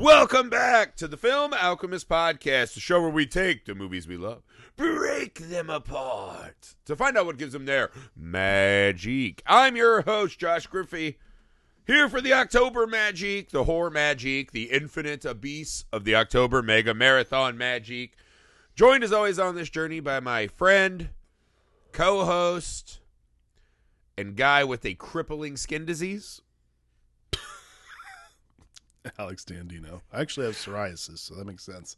Welcome back to the Film Alchemist Podcast, the show where we take the movies we love, break them apart to find out what gives them their magic. I'm your host, Josh Griffey, here for the October Magic, the horror magic, the infinite abyss of the October Mega Marathon Magic. Joined as always on this journey by my friend, co host, and guy with a crippling skin disease. Alex Dandino. I actually have psoriasis, so that makes sense.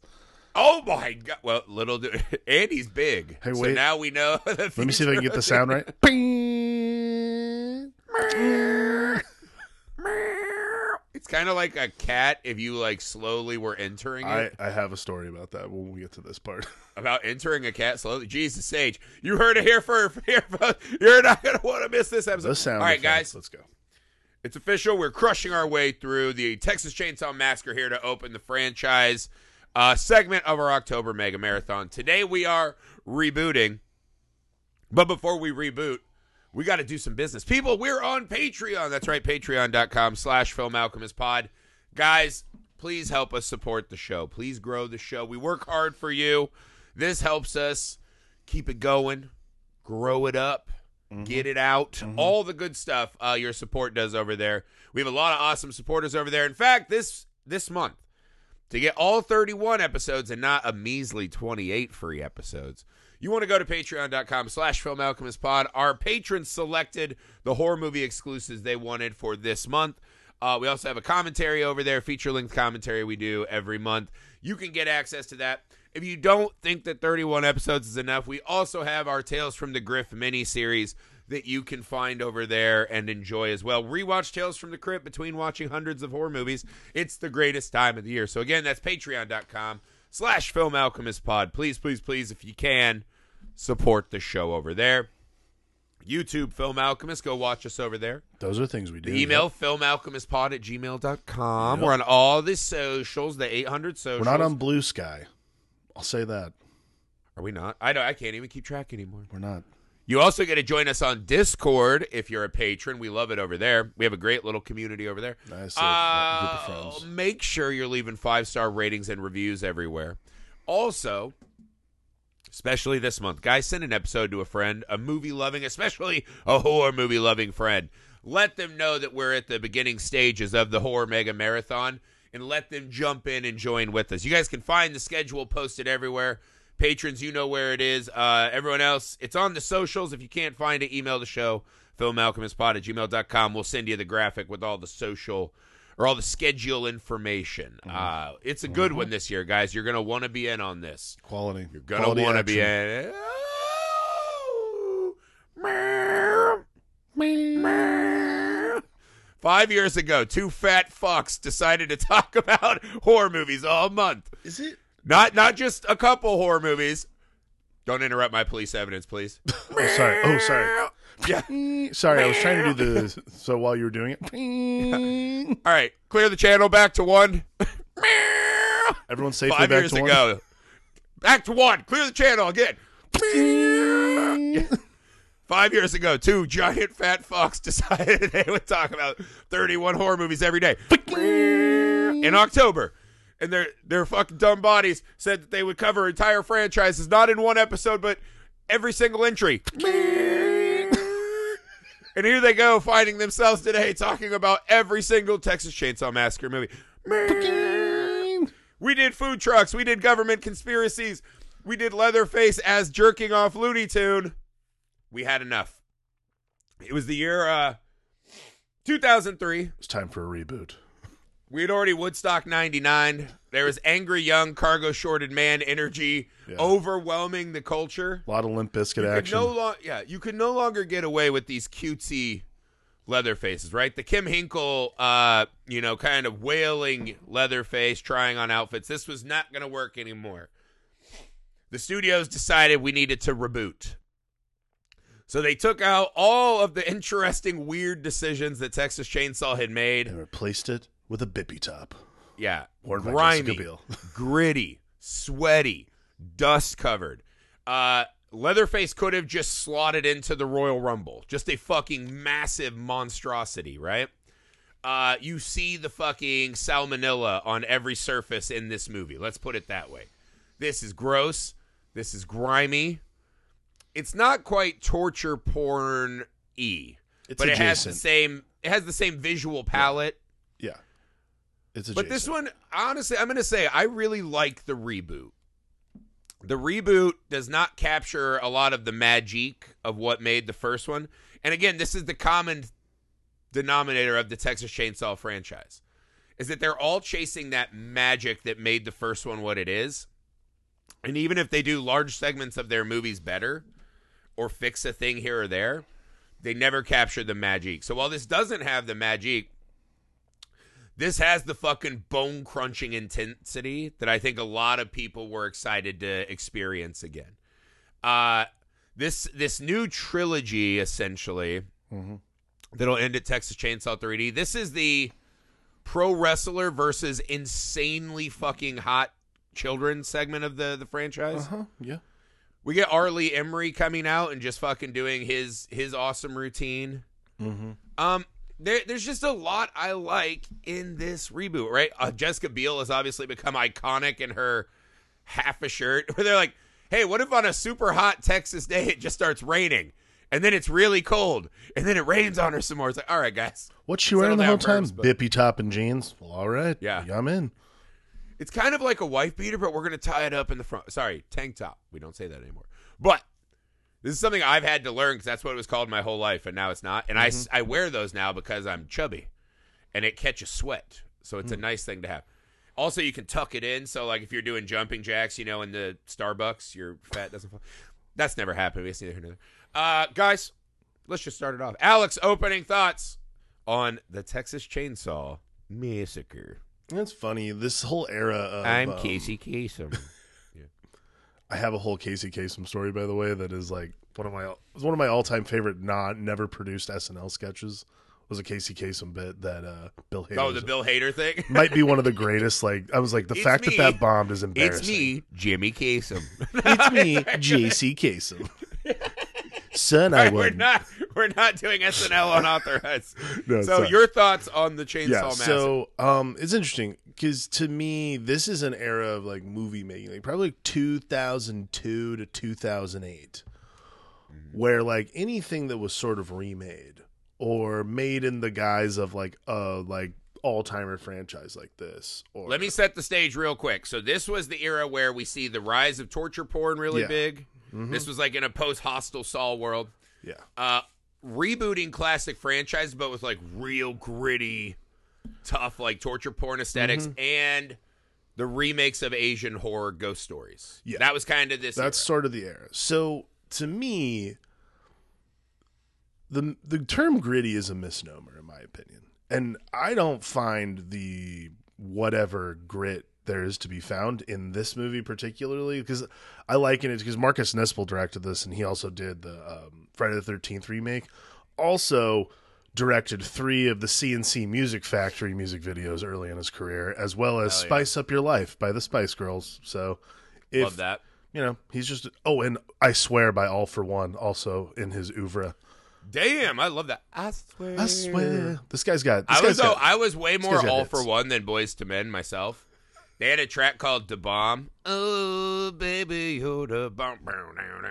Oh my god! Well, little do- Andy's big. Hey, so wait. now we know. Let me see if I can get the sound right. It's kind of like a cat if you like slowly were entering I, it. I have a story about that when we get to this part. About entering a cat slowly. Jesus Sage, you heard it here first. here. You're not gonna want to miss this episode. The sound. All right, effects. guys, let's go. It's official. We're crushing our way through the Texas Chainsaw Massacre here to open the franchise uh, segment of our October Mega Marathon. Today we are rebooting, but before we reboot, we got to do some business. People, we're on Patreon. That's right, patreon.com slash Pod. Guys, please help us support the show. Please grow the show. We work hard for you. This helps us keep it going, grow it up, get it out, all the good stuff uh, your support does over there. We have a lot of awesome supporters over there. In fact, this this month, to get all 31 episodes and not a measly 28 free episodes, you want to go to patreon.com slash film alchemist pod. Our patrons selected the horror movie exclusives they wanted for this month. Uh, we also have a commentary over there, feature length commentary we do every month. You can get access to that. If you don't think that 31 episodes is enough, we also have our Tales from the Griff mini series that you can find over there and enjoy as well. Rewatch Tales from the Crypt between watching hundreds of horror movies. It's the greatest time of the year. So again, that's patreon.com slash film alchemist pod. Please, please, please, if you can, support the show over there. YouTube Film Alchemist, go watch us over there. Those are things we do. The email filmalchemistpod at gmail.com. We're on all the socials, the 800 socials. We're not on Blue Sky. I'll say that. Are we not? I don't, I can't even keep track anymore. We're not. You also get to join us on Discord if you're a patron. We love it over there. We have a great little community over there. Nice uh, make sure you're leaving five star ratings and reviews everywhere. Also, especially this month, guys, send an episode to a friend, a movie loving, especially a horror movie loving friend. Let them know that we're at the beginning stages of the horror mega marathon and let them jump in and join with us. You guys can find the schedule posted everywhere. Patrons, you know where it is. Uh, everyone else, it's on the socials. If you can't find it, email the show, filmalchemistpod at gmail.com. We'll send you the graphic with all the social or all the schedule information. Uh, it's a good one this year, guys. You're going to want to be in on this. Quality. You're going to want to be in. Oh, meow, meow. Five years ago, two fat fucks decided to talk about horror movies all month. Is it? Not not just a couple horror movies. Don't interrupt my police evidence, please. Oh, sorry. Oh, sorry. Yeah. Sorry, I was trying to do the. So while you were doing it, All right, clear the channel back to one. everyone safely Five back years to ago. Back to one. Clear the channel again. Five years ago, two giant fat fucks decided they would talk about 31 horror movies every day. In October. And their their fucking dumb bodies said that they would cover entire franchises, not in one episode, but every single entry. and here they go, finding themselves today talking about every single Texas Chainsaw Massacre movie. We did food trucks. We did government conspiracies. We did Leatherface as jerking off Looney Tune. We had enough. It was the year uh, 2003. It's time for a reboot. We had already Woodstock 99. There was angry young cargo shorted man energy Yeah. overwhelming the culture. A lot of Limp Bizkit You could action. no lo- yeah, you could no longer get away with these cutesy leather faces, right? The Kim Henkel, uh, you know, kind of wailing leather face, trying on outfits. This was not going to work anymore. The studios decided we needed to reboot. So they took out all of the interesting, weird decisions that Texas Chainsaw had made. and replaced it with a bippy top. Yeah, grimy, gritty, sweaty, dust covered. Uh, Leatherface could have just slotted into the Royal Rumble, just a fucking massive monstrosity, right? Uh, you see the fucking salmonella on every surface in this movie. Let's put it that way. This is gross. This is grimy. It's not quite torture porn e, It's but it has the same. It has the same visual palette. Yeah. It's a But this one, honestly, I'm going to say I really like the reboot. The reboot does not capture a lot of the magic of what made the first one. And again, this is the common denominator of the Texas Chainsaw franchise. Is that they're all chasing that magic that made the first one what it is. And even if they do large segments of their movies better or fix a thing here or there, they never capture the magic. So while this doesn't have the magic, this has the fucking bone crunching intensity that I think a lot of people were excited to experience again. Uh this this new trilogy essentially Mhm. that'll end at Texas Chainsaw 3D. This is the pro wrestler versus insanely fucking hot children segment of the the franchise. Uh huh. Yeah. We get R. Lee Ermey coming out and just fucking doing his his awesome routine. Mm-hmm. Um, there, there's just a lot I like in this reboot, right? Uh, Jessica Biel has obviously become iconic in her half a shirt. Where they're like, "Hey, what if on a super hot Texas day it just starts raining, and then it's really cold, and then it rains on her some more?" It's like, all right, guys, What's she wearing the whole time? But- Bippy top and jeans. Well, all right. Yeah. I'm in. It's kind of like a wife beater, but we're gonna tie it up in the front. Sorry, tank top. We don't say that anymore. But this is something I've had to learn because that's what it was called my whole life, and now it's not. And I I wear those now because I'm chubby, and it catches sweat, so it's a nice thing to have. Also, you can tuck it in, so like if you're doing jumping jacks, you know, in the Starbucks, your fat doesn't fall. That's never happened. It's neither here nor there. Uh, guys, let's just start it off. Alex, opening thoughts on the Texas Chainsaw Massacre. It's funny. This whole era of. I'm um, Casey Kasem. Yeah. I have a whole Casey Kasem story, by the way, that is like one of my it's one of my all time favorite not never produced SNL sketches. Was a Casey Kasem bit that uh, Bill Hader. Oh, the Bill Hader thing. might be one of the greatest. Like I was like, the It's fact me. that that bombed is embarrassing. it's me, Jimmy Kasem. It's me, JC Kasem. Son, I we're would. not we're not doing SNL unauthorized. No, so sorry. your thoughts on the Chainsaw yeah. Massacre? So um, it's interesting because to me, this is an era of like movie making, like probably 2002 to 2008, where like anything that was sort of remade or made in the guise of like a like all timer franchise like this. Or Let me set the stage real quick. So this was the era where we see the rise of torture porn really Yeah. big. This was like in a post-Hostel Saw world. yeah. Uh, rebooting classic franchises, but with like real gritty, tough like torture porn aesthetics, Mm-hmm. and the remakes of Asian horror ghost stories. Yeah. that was kind of this. That's era. sort of the era. So to me, the the term gritty is a misnomer in my opinion, and I don't find the whatever grit there is to be found in this movie particularly because I liken it because Marcus Nispel directed this and he also did the um, Friday the Thirteenth remake, also directed three of the C+C Music Factory music videos early in his career, as well as Hell yeah. "Spice Up Your Life" by the Spice Girls. So. If, love that. you know, he's just oh, and I swear by All-4-One also in his oeuvre. Damn, I love that. I swear. I swear, this guy's got. This I was guy's oh, got, I was way more all hits. for one than Boyz II Men myself. They had a track called "The Bomb." Oh, baby, you're the bomb.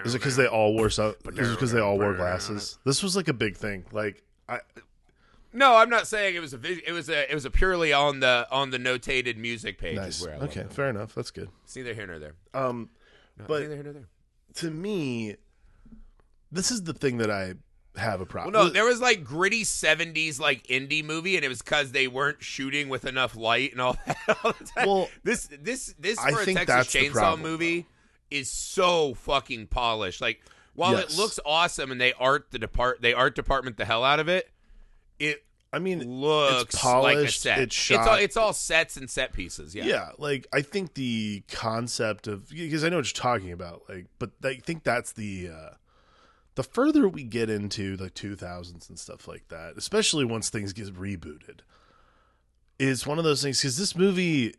is it because they all wore so? Is it because they all wore glasses? This was like a big thing. Like I, No, I'm not saying it was a vis- it was a it was a purely on the on the notated music page. nice. Where I Okay, fair enough. That's good. It's neither here nor there. Um, No, But- neither here nor there. to me, this is the thing that I have a problem. Well, no, there was like gritty '70s like indie movie, and it was because they weren't shooting with enough light and all that. All the time. Well, this this this I for a Texas Chainsaw problem, movie is so fucking polished. Like while Yes. it looks awesome and they art the depart they art department the hell out of it, it I mean, looks it's like a polished. set. It's all it's all sets and set pieces. Yeah. yeah. like I think the concept of because I know what you're talking about, like, but I think that's the uh the further we get into the 2000s and stuff like that, especially once things get rebooted, is one of those things because this movie,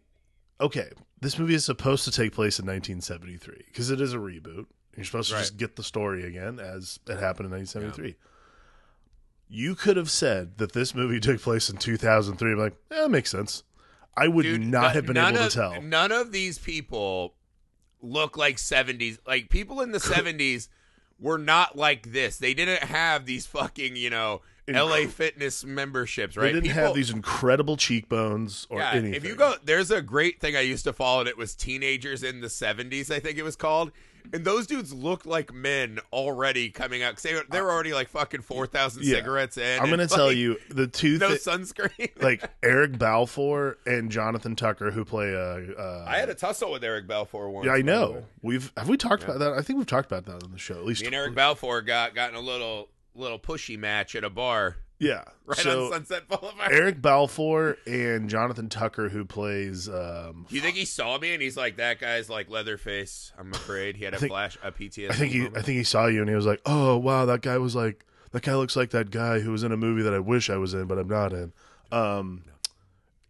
okay, this movie is supposed to take place in 1973 because it is a reboot. You're supposed to Right. just get the story again as it happened in 1973. You could have said that this movie took place in 2003. I'm like, eh, that makes sense. I would Dude, not no- have been able of, to tell. None of these people look like 70s. Like people in the 70s were not like this. They didn't have these fucking, you know, LA Fitness memberships, right? They didn't People- have these incredible cheekbones or yeah, anything. if you go, there's a great thing I used to follow, and it was teenagers in the 70s, I think it was called. And those dudes look like men already coming out. 'cause they, were- they were already like fucking 4,000 Yeah. cigarettes in. I'm going to tell like, you the two No thi- sunscreen. like Eric Balfour and Jonathan Tucker who play uh, uh I had a tussle with Eric Balfour once. Yeah, I by the way. know. We've have we talked about that? I think we've talked about that on the show. At least Me and Eric Balfour got got in a little little pushy match at a bar Yeah. right so on Sunset Boulevard. Eric Balfour and Jonathan Tucker who plays um you think he saw me and he's like, "That guy's like Leatherface"? I'm afraid he had a think- flash, a PTSD. I think he moment. I think he saw you and he was like, "Oh, wow, that guy was like that guy looks like that guy who was in a movie that I wish I was in but I'm not in." Um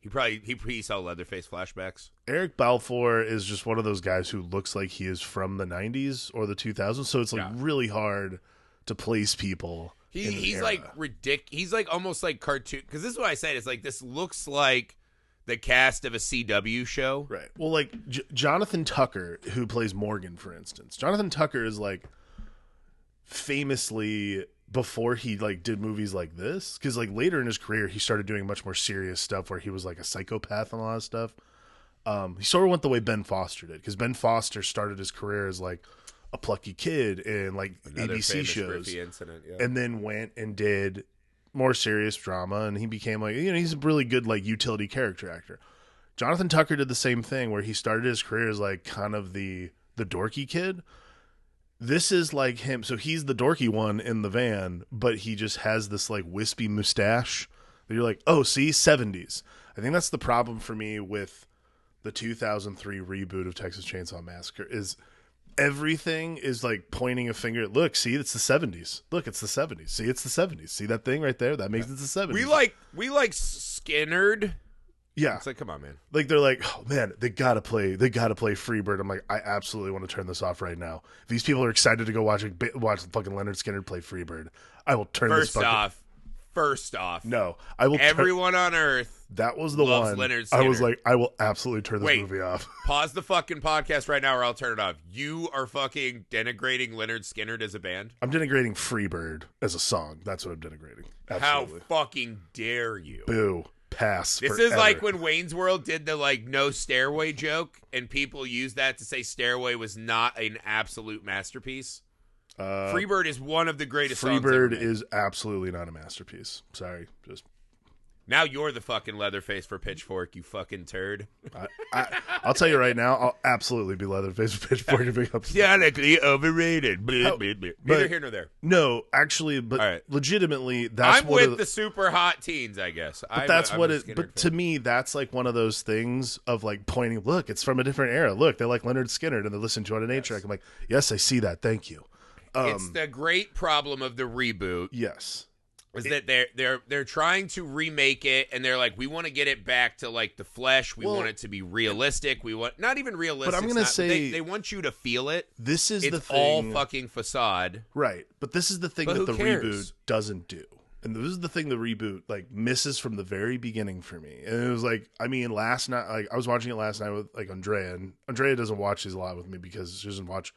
he probably he, he saw Leatherface flashbacks. Eric Balfour is just one of those guys who looks like he is from the 90s or the 2000s, so it's like Yeah. really hard to place people. He he's era. like ridic. He's like almost like cartoon. Because this is what I said. It's like this looks like the cast of a CW show. Right. Well, like J- Jonathan Tucker, who plays Morgan, for instance. Jonathan Tucker is like famously before he like did movies like this, because like later in his career he started doing much more serious stuff where he was like a psychopath and a lot of stuff. Um, he sort of went the way Ben Foster did, because Ben Foster started his career as like a plucky kid in like Another ABC shows. incident. Yeah. and then went and did more serious drama and he became like you know he's a really good like utility character actor. Jonathan tucker did the same thing where he started his career as like kind of the the dorky kid. This is like him. So he's the dorky one in the van but he just has this like wispy mustache that you're like oh see? 70s i think that's the problem for me with the 2003 reboot of texas chainsaw massacre is everything is like pointing a finger at look see it's the 70s look it's the 70s see it's the 70s see that thing right there? That makes it the 70s we like we like Skynyrd. yeah. It's like, come on, man. like they're like oh man they gotta play they gotta play freebird. I'm like i absolutely want to turn this off right now. If these people are excited to go watch watch fucking Lynyrd Skynyrd play freebird. I will turn First this fucking off, first off, no i will everyone on Earth that was the one Leonard i was like i will absolutely turn this Wait. movie off pause the fucking podcast right now, or I'll turn it off. You are fucking denigrating Lynyrd Skynyrd as a band. i'm denigrating freebird as a song that's what i'm denigrating absolutely How fucking dare you? boo pass This is like when Wayne's World did the like no stairway joke, and people used that to say Stairway was not an absolute masterpiece. Uh, Freebird is one of the greatest. freebird is absolutely not a masterpiece sorry just now you're the fucking Leatherface for Pitchfork, you fucking turd. I, I, I'll tell you right now, I'll absolutely be Leatherface for Pitchfork and pick up. Sonically overrated. Neither here nor there. No, actually, but right. legitimately, that's what I'm with the, the, super hot teens, I guess. but that's what it. But to me, that's like one of those things of like pointing. Look, it's from a different era. Look, they like Lynyrd Skynyrd and they listen to it on an eight track. I'm like, yes, I see that. Thank you. It's Um, the great problem of the reboot yes, is that they're they're they're trying to remake it and they're like we want to get it back to like the flesh we Well- want it to be realistic we want not even realistic But I'm gonna not- say- they, they want you to feel it this is it's the all fucking facade Right. But this is the thing But that the cares? reboot doesn't do. And this is the thing the reboot like misses from the very beginning for me. And it was like I mean last night like I was watching it last night with like Andrea and Andrea doesn't watch these a lot with me because she doesn't watch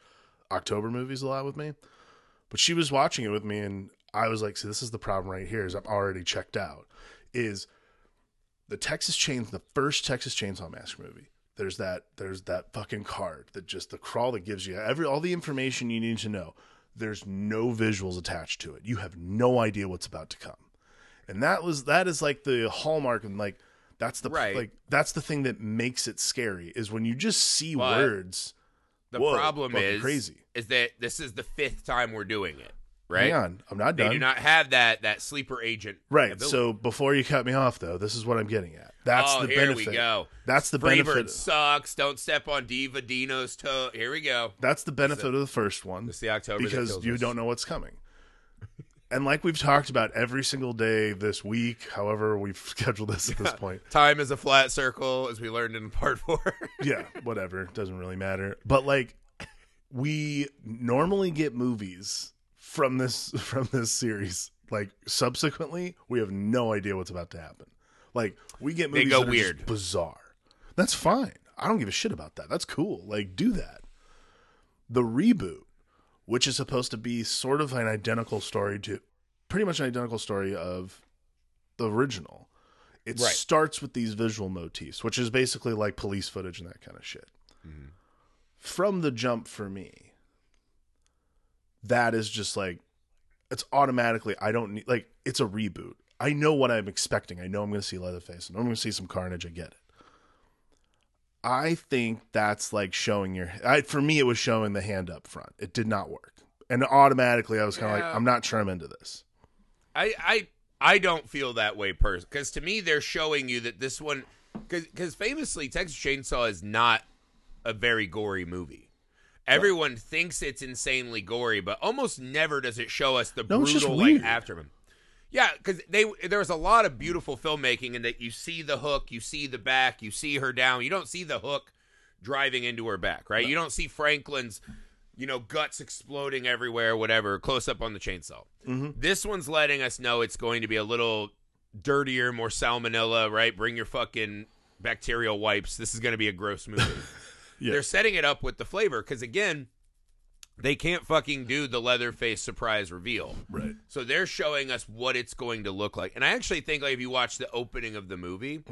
October movies a lot with me. But she was watching it with me and I was like, see this is the problem right here is I'm already checked out. Is the Texas Chains the first Texas Chainsaw Massacre movie. There's that there's that fucking card that just the crawl that gives you every all the information you need to know. There's no visuals attached to it. You have no idea what's about to come. And that was that is like the hallmark and like that's the Right. like that's the thing that makes it scary is when you just see But words. The Whoa, problem is crazy. is that this is the fifth time we're doing it right Hang on, I'm not they done. do not have that that sleeper agent right. ability. So before you cut me off though, this is what I'm getting at. That's oh the here benefit. we go That's the Freebird benefit. sucks don't step on Diva Dino's toe here we go That's the benefit of the first one. it's the October because you us. don't know what's coming. And like we've talked about every single day this week, however we've scheduled this at this point. Time is a flat circle, as we learned in part four. Yeah, whatever, doesn't really matter. But like we normally get movies from this from this series like subsequently, we have no idea what's about to happen. Like we get movies go that are just weird. bizarre. That's fine. I don't give a shit about that. That's cool. Like do that. The reboot, which is supposed to be sort of an identical story to pretty much an identical story of the original. It Right. starts with these visual motifs, which is basically like police footage and that kind of shit. Mm-hmm. From the jump for me, that is just like it's automatically I don't need like it's a reboot. I know what I'm expecting. I know I'm going to see Leatherface. and I'm going to see some carnage. I get it. I think that's like showing your. I, for me, it was showing the hand up front. It did not work, and automatically I was kind of Yeah. like, I'm not sure I'm into this. I I I don't feel that way person because to me they're showing you that this one because famously Texas Chainsaw is not a very gory movie. Everyone thinks it's insanely gory, but almost never does it show us the No, brutal like weird. aftermath. Yeah, because they there was a lot of beautiful filmmaking in that you see the hook, you see the back, you see her down. You don't see the hook driving into her back, right? You don't see Franklin's, you know, guts exploding everywhere, whatever, close up on the chainsaw. Mm-hmm. This one's letting us know it's going to be a little dirtier, more salmonella, right? Bring your fucking bacterial wipes. This is going to be a gross movie. Yeah. They're setting it up with the flavor because again, they can't fucking do the Leatherface surprise reveal. Right. So they're showing us what it's going to look like. And I actually think like if you watch the opening of the movie,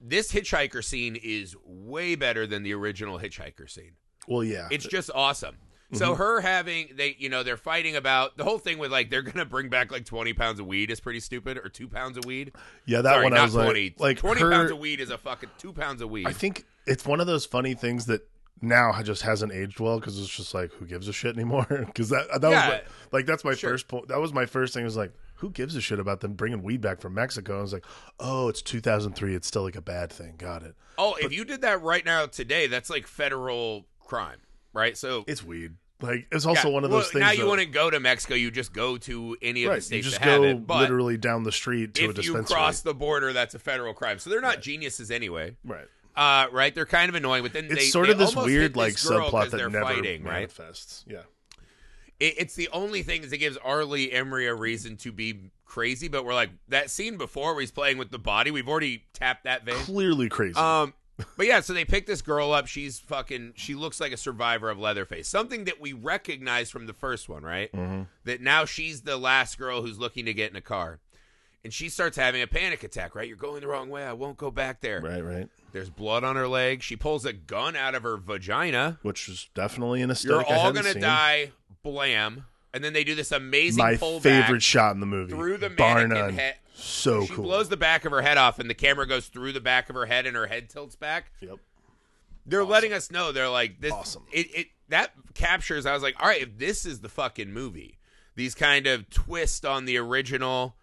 this hitchhiker scene is way better than the original hitchhiker scene. Well, yeah. It's just awesome. So Mm-hmm. her having they you know they're fighting about the whole thing with like they're gonna bring back like twenty pounds of weed is pretty stupid or two pounds of weed. yeah, that Sorry, one not I was twenty. like, like twenty her, pounds of weed is a fucking two pounds of weed. I think it's one of those funny things that now just hasn't aged well because it's just like who gives a shit anymore? Because that that Yeah. was my, like that's my Sure. first point. That was my first thing. Was like who gives a shit about them bringing weed back from Mexico? I was like, oh, it's 2003. It's still like a bad thing. Got it. oh, if you did that right now today, that's like federal crime, right? So It's weed. Like it's also yeah, one of well, those things. Now you that- to go to Mexico, you just go to any of right? the You just that have go it. But literally down the street to a if you dispensary. cross the border, that's a federal crime. So they're not geniuses anyway. right. Uh, right? They're kind of annoying, but then It's they, sort they of this weird like this 'cause subplot that they're never fighting, right? manifests. Yeah. It, it's the only thing that gives R. Lee Ermey a reason to be crazy. But we're like that scene before where he's playing with the body. We've already tapped that vein. Clearly crazy. Um, but yeah, so they pick this girl up. She's fucking. She looks like a survivor of Leatherface. Something that we recognize from the first one, right? Mm-hmm. That now she's the last girl who's looking to get in a car, and she starts having a panic attack. Right? You're going the wrong way. I won't go back there. right. Right. There's blood on her leg. She pulls a gun out of her vagina. Which is definitely an aesthetic. You're all gonna die. Blam. And then they do this amazing My pullback favorite shot in the movie. through the bar none. head. So she cool. blows the back of her head off, and the camera goes through the back of her head, and her head tilts back. Yep. They're letting us know they're like this. Awesome. It it that captures. I was like, all right, if this is the fucking movie, these kind of twist on the original,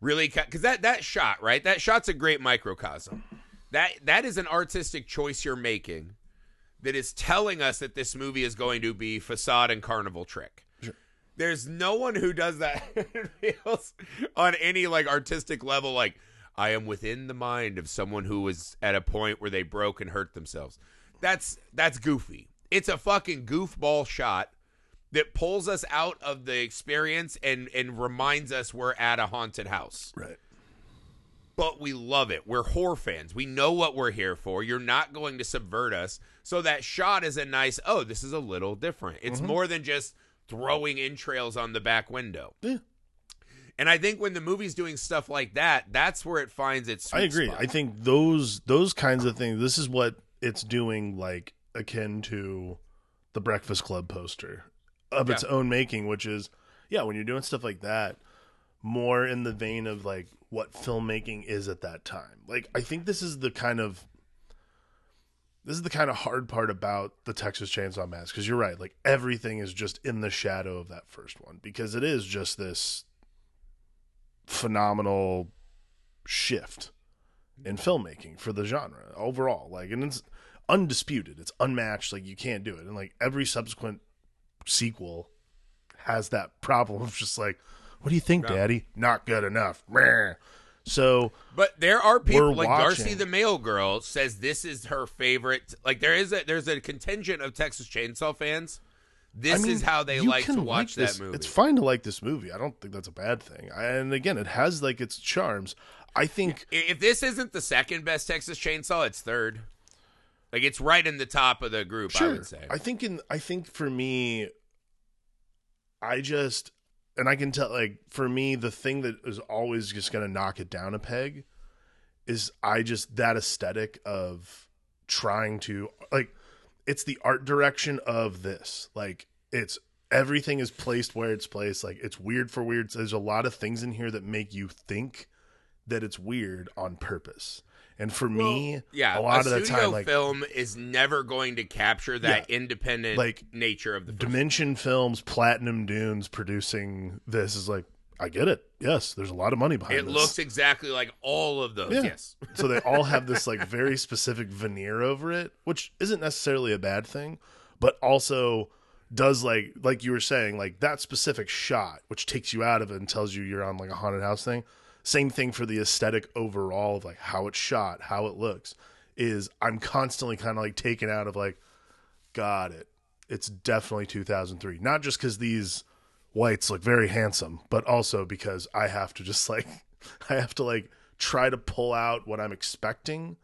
really because that that shot right, that shot's a great microcosm. That that is an artistic choice you're making that is telling us that this movie is going to be facade and carnival trick. There's no one who does that on any like artistic level like I am within the mind of someone who was at a point where they broke and hurt themselves. That's that's goofy. It's a fucking goofball shot that pulls us out of the experience and and reminds us we're at a haunted house. Right. But we love it. We're horror fans. We know what we're here for. You're not going to subvert us. So that shot is a nice, oh, this is a little different. It's mm-hmm. more than just throwing entrails on the back window. Yeah. And I think when the movie's doing stuff like that, that's where it finds its. I agree. spot. I think those those kinds of things. This is what it's doing, like akin to the Breakfast Club poster of its own making, which is yeah, when you're doing stuff like that, more in the vein of like what filmmaking is at that time. Like I think this is the kind of this is the kind of hard part about the Texas Chainsaw Massacre because you're right. Like everything is just in the shadow of that first one because it is just this phenomenal shift in filmmaking for the genre overall. Like, and it's undisputed. It's unmatched. Like, you can't do it. And like every subsequent sequel has that problem of just like, what do you think, Daddy? Not good enough. Meh. So But there are people like watching. Darcy the Mail Girl says this is her favorite. Like there is a there's a contingent of Texas Chainsaw fans This I mean, is how they like to watch that this. movie. It's fine to like this movie. I don't think that's a bad thing. And again, it has like its charms. I think If this isn't the second best Texas Chainsaw, it's third. Like it's right in the top of the group, I would say. I think in I think for me, I just and I can tell like for me the thing that is always just gonna knock it down a peg is I just that aesthetic of trying to like it's the art direction of this. Like it's everything is placed where it's placed. Like it's weird for weird there's a lot of things in here that make you think that it's weird on purpose and for me yeah, a lot a of the time like film is never going to capture that Yeah. independent Like, nature of the film. Dimension Films, Platinum Dunes producing this is like, I get it. Yes, there's a lot of money behind It this. looks exactly like all of those. Yeah. Yes. so they all have this like very specific veneer over it, which isn't necessarily a bad thing, but also does like like you were saying, like that specific shot, which takes you out of it and tells you you're on like a haunted house thing. Same thing for the aesthetic overall of like how it's shot, how it looks. Is I'm constantly kind of like taken out of like, got it. It's definitely 2003. Not just because these whites look very handsome, but also because I have to just like, I have to like try to pull out what I'm expecting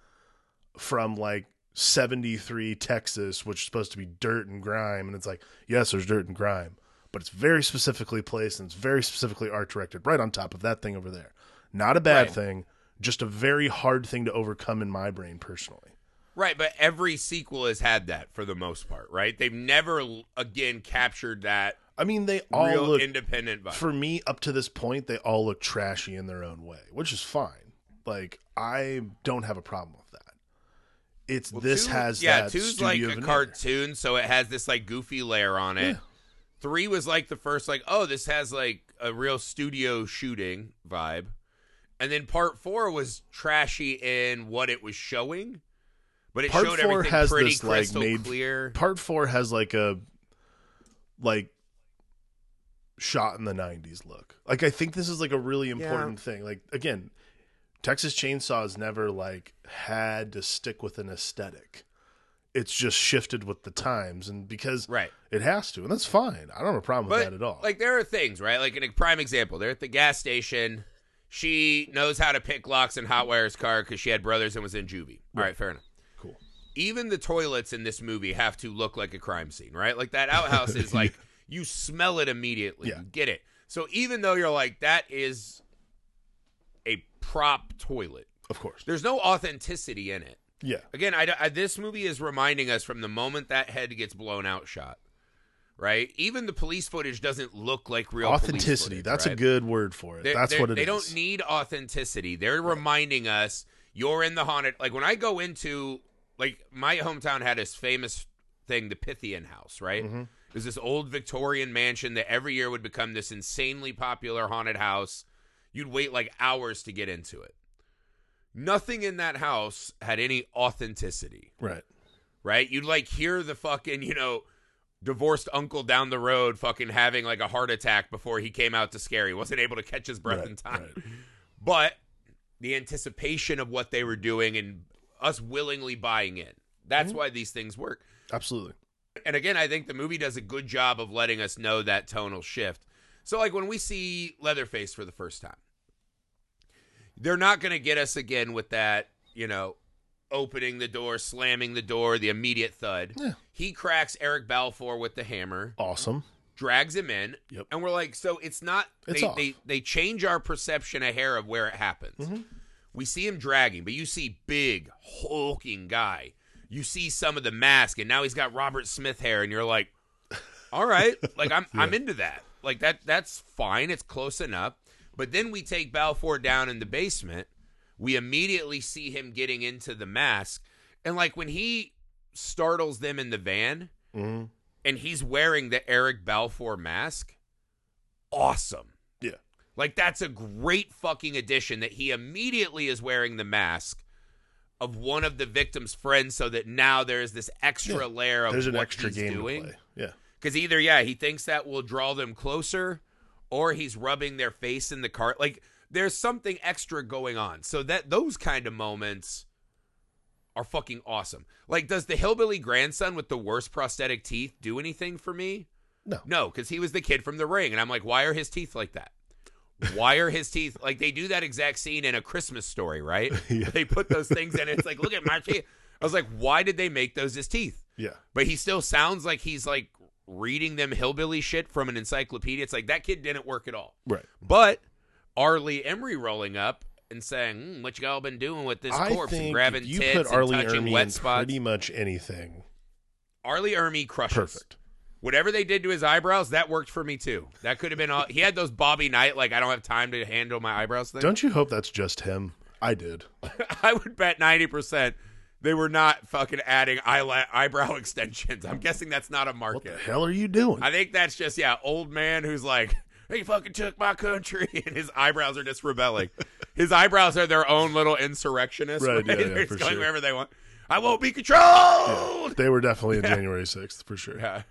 from like 73 Texas, which is supposed to be dirt and grime. And it's like, yes, there's dirt and grime, but it's very specifically placed and it's very specifically art directed right on top of that thing over there. Not a bad Right. thing, just a very hard thing to overcome in my brain personally. Right, but every sequel has had that for the most part, right? They've never again captured that I mean, they all real look independent vibe. for me up to this point they all look trashy in their own way which is fine like i don't have a problem with that it's Well, this two- has yeah, that two's like a cartoon, so it has this like goofy layer on it. Yeah. Three was like the first, like oh, this has like a real studio shooting vibe, and then part four was trashy in what it was showing, but it Part showed four everything has pretty this, like, crystal made- clear. part four has like a like shot in the 90s look like i think this is like a really important thing like again texas chainsaw has never like had to stick with an aesthetic it's just shifted with the times and because Right. it has to and that's fine i don't have a problem with that at all like there are things, right? Like in a prime example, they're at the gas station. She knows how to pick locks in Hotwire's car because she had brothers and was in juvie. All right, fair enough. cool Even the toilets in this movie have to look like a crime scene, right? Like that outhouse is like you smell it immediately. Yeah. You get it. So even though you're like that is a prop toilet, of course there's no authenticity in it. yeah Again, I, I- this movie is reminding us from the moment that head gets blown out shot, right? Even the police footage doesn't look like real authenticity footage, that's a good word for it They're- that's they're- what it they is. don't need authenticity. They're reminding us you're in the haunted. Like when I go into like my hometown had this famous thing, the Pythian House, right? Mm-hmm. It was this old Victorian mansion that every year would become this insanely popular haunted house. You'd wait like hours to get into it. Nothing in that house had any authenticity right right? You'd like hear the fucking, you know, divorced uncle down the road fucking having like a heart attack before he came out to scare. He wasn't able to catch his breath Right, in time. right. But the anticipation of what they were doing and us willingly buying in. That's Mm-hmm. why these things work. absolutely And again, I think the movie does a good job of letting us know that tonal shift. So like when we see Leatherface for the first time, they're not going to get us again with that, you know, opening the door, slamming the door, the immediate thud. Yeah. He cracks Eric Balfour with the hammer, awesome drags him in, Yep. and we're like, so it's not. It's they, they they change our perception a hair of where it happens. Mm-hmm. We see him dragging, but you see big hulking guy. You see some of the mask, and now he's got Robert Smith hair, and you're like, all right, like I'm I'm into that. Like that that's fine. It's close enough. But then we take Balfour down in the basement. We immediately see him getting into the mask, and like when he startles them in the van, Mhm. and he's wearing the Eric Balfour mask, awesome. yeah Like that's a great fucking addition that he immediately is wearing the mask of one of the victim's friends so that now there's this extra Yeah. layer of there's an extra he's game doing. to play yeah Cuz either yeah, he thinks that will draw them closer or he's rubbing their face in the cart like there's something extra going on. So that those kind of moments are fucking awesome. Like does the hillbilly grandson with the worst prosthetic teeth do anything for me? No. No, because he was the kid from the ring. And I'm like, why are his teeth like that? Why are his teeth like they do that exact scene in a Christmas story, right? Yeah. They put those things in. It's like, look at my teeth. I was like, why did they make those his teeth? Yeah. But he still sounds like he's like reading them hillbilly shit from an encyclopedia. It's like that kid didn't work at all. Right. But R. Lee Ermey rolling up and saying, mm, "What you all been doing with this I corpse and grabbing you tits put Arlie and touching Ermy wet in spots?" pretty much anything. R. Lee Ermey crushes. Perfect. Whatever they did to his eyebrows, that worked for me too. That could have been all. He had those Bobby Knight, like I don't have time to handle my eyebrows thing. Don't you hope that's just him? I did. I would bet ninety percent they were not fucking adding eyela- eyebrow extensions. I'm guessing that's not a market. What the hell are you doing? I think that's just yeah, old man who's like, he fucking took my country, and his eyebrows are just rebelling. his eyebrows are their own little insurrectionists. Right, yeah, yeah, They're just going sure. wherever they want. I won't be controlled. they were definitely in January 6th for sure. Yeah.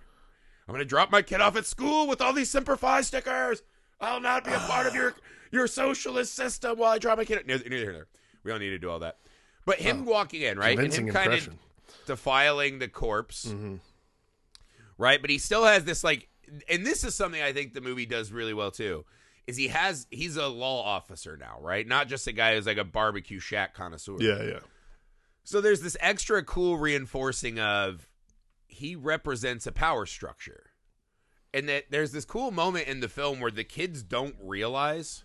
I'm gonna drop my kid off at school with all these Semper Fi stickers. I'll not be a part of your your socialist system while I drop my kid. Neither, neither here nor. We don't need to do all that. But him walking in, right, and him kind of defiling the corpse, Mhm. right? But he still has this like, and this is something I think the movie does really well too. Is he has he's a law officer now, right? Not just a guy who's like a barbecue shack connoisseur. Yeah, yeah. So there's this extra cool reinforcing of he represents a power structure. And that there's this cool moment in the film where the kids don't realize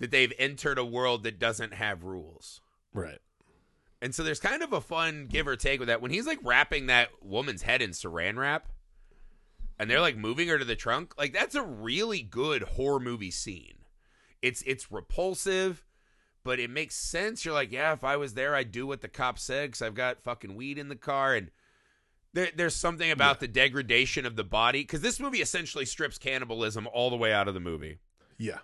that they've entered a world that doesn't have rules. Right. And so there's kind of a fun give or take with that. When he's like wrapping that woman's head in saran wrap and they're like moving her to the trunk, like that's a really good horror movie scene. It's it's repulsive, but it makes sense. You're like, yeah, if I was there, I'd do what the cop said because I've got fucking weed in the car. And there, there's something about the degradation of the body because this movie essentially strips cannibalism all the way out of the movie Yeah.